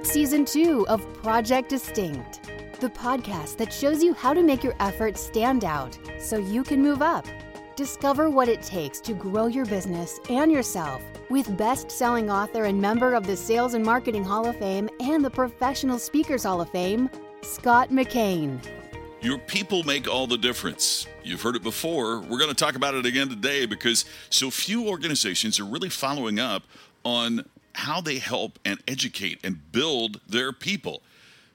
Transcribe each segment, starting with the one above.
It's season two of Project Distinct, the podcast that shows you how to make your efforts stand out so you can move up. Discover what it takes to grow your business and yourself with best selling author and member of the Sales and Marketing Hall of Fame and the Professional Speakers Hall of Fame, Scott McKain. Your people make all the difference. You've heard it before. We're going to talk about it again today because so few organizations are really following up on how they help and educate and build their people.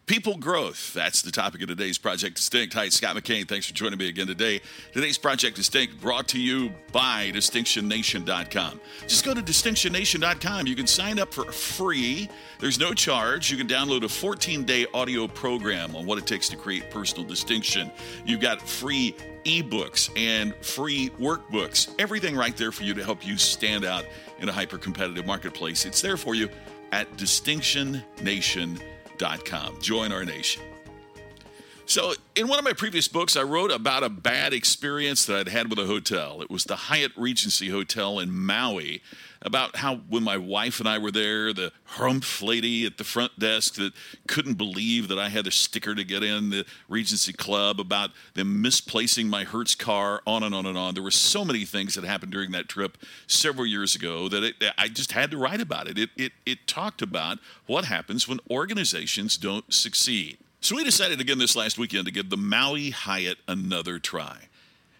People growth. That's the topic of today's Project Distinct. Hi, Scott McKain. Thanks for joining me again today. Today's Project Distinct brought to you by DistinctionNation.com. Just go to DistinctionNation.com. You can sign up for free. There's no charge. You can download a 14 day audio program on what it takes to create personal distinction. You've got free ebooks and free workbooks. Everything right there for you to help you stand out in a hyper competitive marketplace. It's there for you at DistinctionNation.com. Join our nation. So, in one of my previous books, I wrote about a bad experience that I'd had with a hotel. It was the Hyatt Regency Hotel in Maui. About how, when my wife and I were there, the humph lady at the front desk that couldn't believe that I had a sticker to get in the Regency Club, about them misplacing my Hertz car, on and on and on. There were so many things that happened during that trip several years ago that it, I just had to write about it. It, it. it talked about what happens when organizations don't succeed. So we decided again this last weekend to give the Maui Hyatt another try.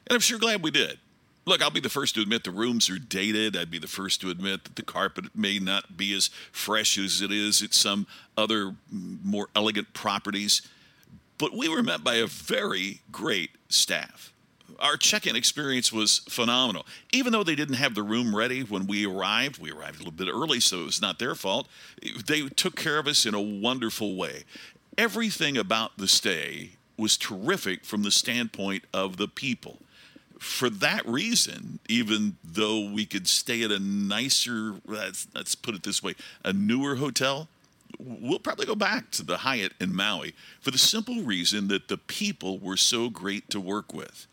And I'm sure glad we did. Look, I'll be the first to admit the rooms are dated. I'd be the first to admit that the carpet may not be as fresh as it is at some other more elegant properties. But we were met by a very great staff. Our check in experience was phenomenal. Even though they didn't have the room ready when we arrived, we arrived a little bit early, so it was not their fault. They took care of us in a wonderful way everything about the stay was terrific from the standpoint of the people. For that reason, even though we could stay at a nicer, let's, let's put it this way, a newer hotel, we'll probably go back to the Hyatt in Maui for the simple reason that the people were so great to work with.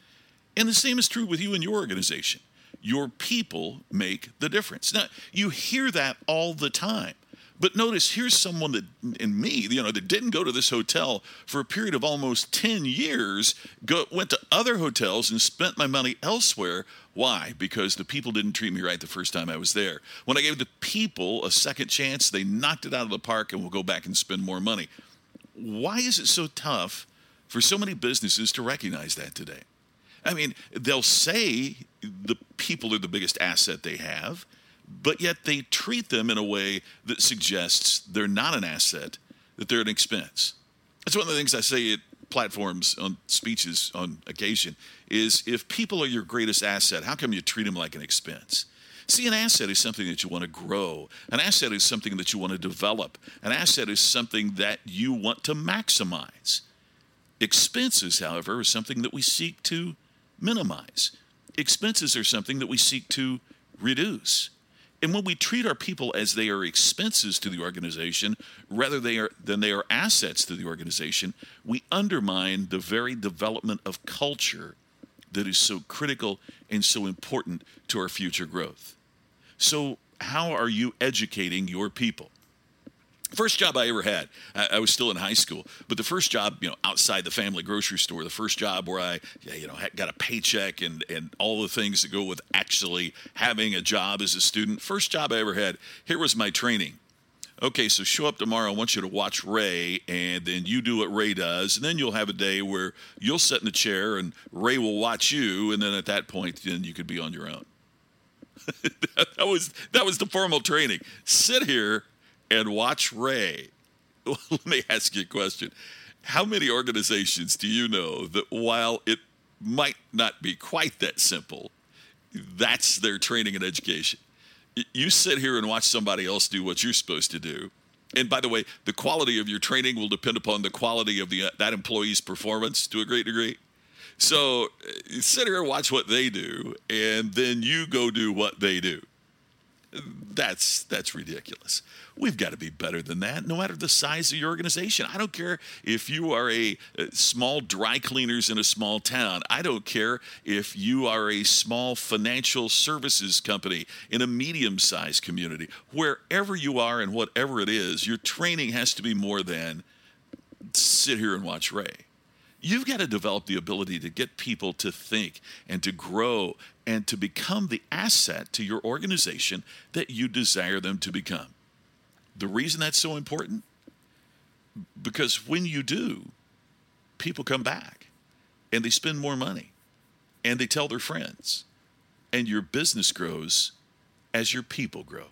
And the same is true with you and your organization. Your people make the difference. Now, you hear that all the time. But notice here's someone that, in me, you know, that didn't go to this hotel for a period of almost 10 years, go, went to other hotels and spent my money elsewhere. Why? Because the people didn't treat me right the first time I was there. When I gave the people a second chance, they knocked it out of the park and will go back and spend more money. Why is it so tough for so many businesses to recognize that today? I mean, they'll say the people are the biggest asset they have but yet they treat them in a way that suggests they're not an asset, that they're an expense. That's one of the things I say at platforms on speeches on occasion is if people are your greatest asset, how come you treat them like an expense? See, an asset is something that you want to grow. An asset is something that you want to develop. An asset is something that you want to maximize. Expenses, however, are something that we seek to minimize. Expenses are something that we seek to reduce. And when we treat our people as they are expenses to the organization rather they are, than they are assets to the organization, we undermine the very development of culture that is so critical and so important to our future growth. So, how are you educating your people? First job I ever had, I, was still in high school, but the first job, you know, outside the family grocery store, the first job where I, you know, got a paycheck and, and all the things that go with actually having a job as a student. First job I ever had, here was my training. Okay, so show up tomorrow. I want you to watch Ray, and then you do what Ray does, and then you'll have a day where you'll sit in the chair and Ray will watch you, and then at that point, then you could be on your own. that was that was the formal training. Sit here and watch Ray. Let me ask you a question. How many organizations do you know that while it might not be quite that simple, that's their training and education? You sit here and watch somebody else do what you're supposed to do. And by the way, the quality of your training will depend upon the quality of the, uh, that employee's performance to a great degree. So you sit here and watch what they do, and then you go do what they do. That's that's ridiculous. We've got to be better than that, no matter the size of your organization. I don't care if you are a, a, small dry cleaners in a small town. I don't care if you are a small financial services company in a medium-sized community. Wherever you are and whatever it is, your training has to be more than sit here and watch Ray. You've got to develop the ability to get people to think and to grow and to become the asset to your organization that you desire them to become. The reason that's so important? Because when you do, people come back and they spend more money and they tell their friends, and your business grows as your people grow.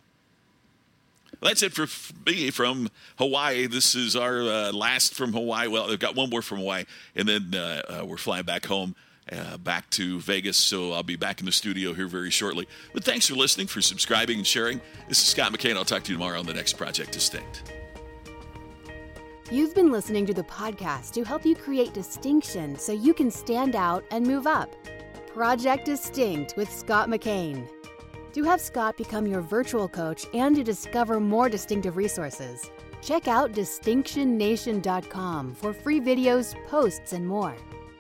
That's it for me from Hawaii. This is our uh, last from Hawaii. Well, I've got one more from Hawaii, and then uh, uh, we're flying back home. Uh, back to Vegas, so I'll be back in the studio here very shortly. But thanks for listening, for subscribing, and sharing. This is Scott McKain. I'll talk to you tomorrow on the next Project Distinct. You've been listening to the podcast to help you create distinction so you can stand out and move up. Project Distinct with Scott McKain. To have Scott become your virtual coach and to discover more distinctive resources, check out distinctionnation.com for free videos, posts, and more.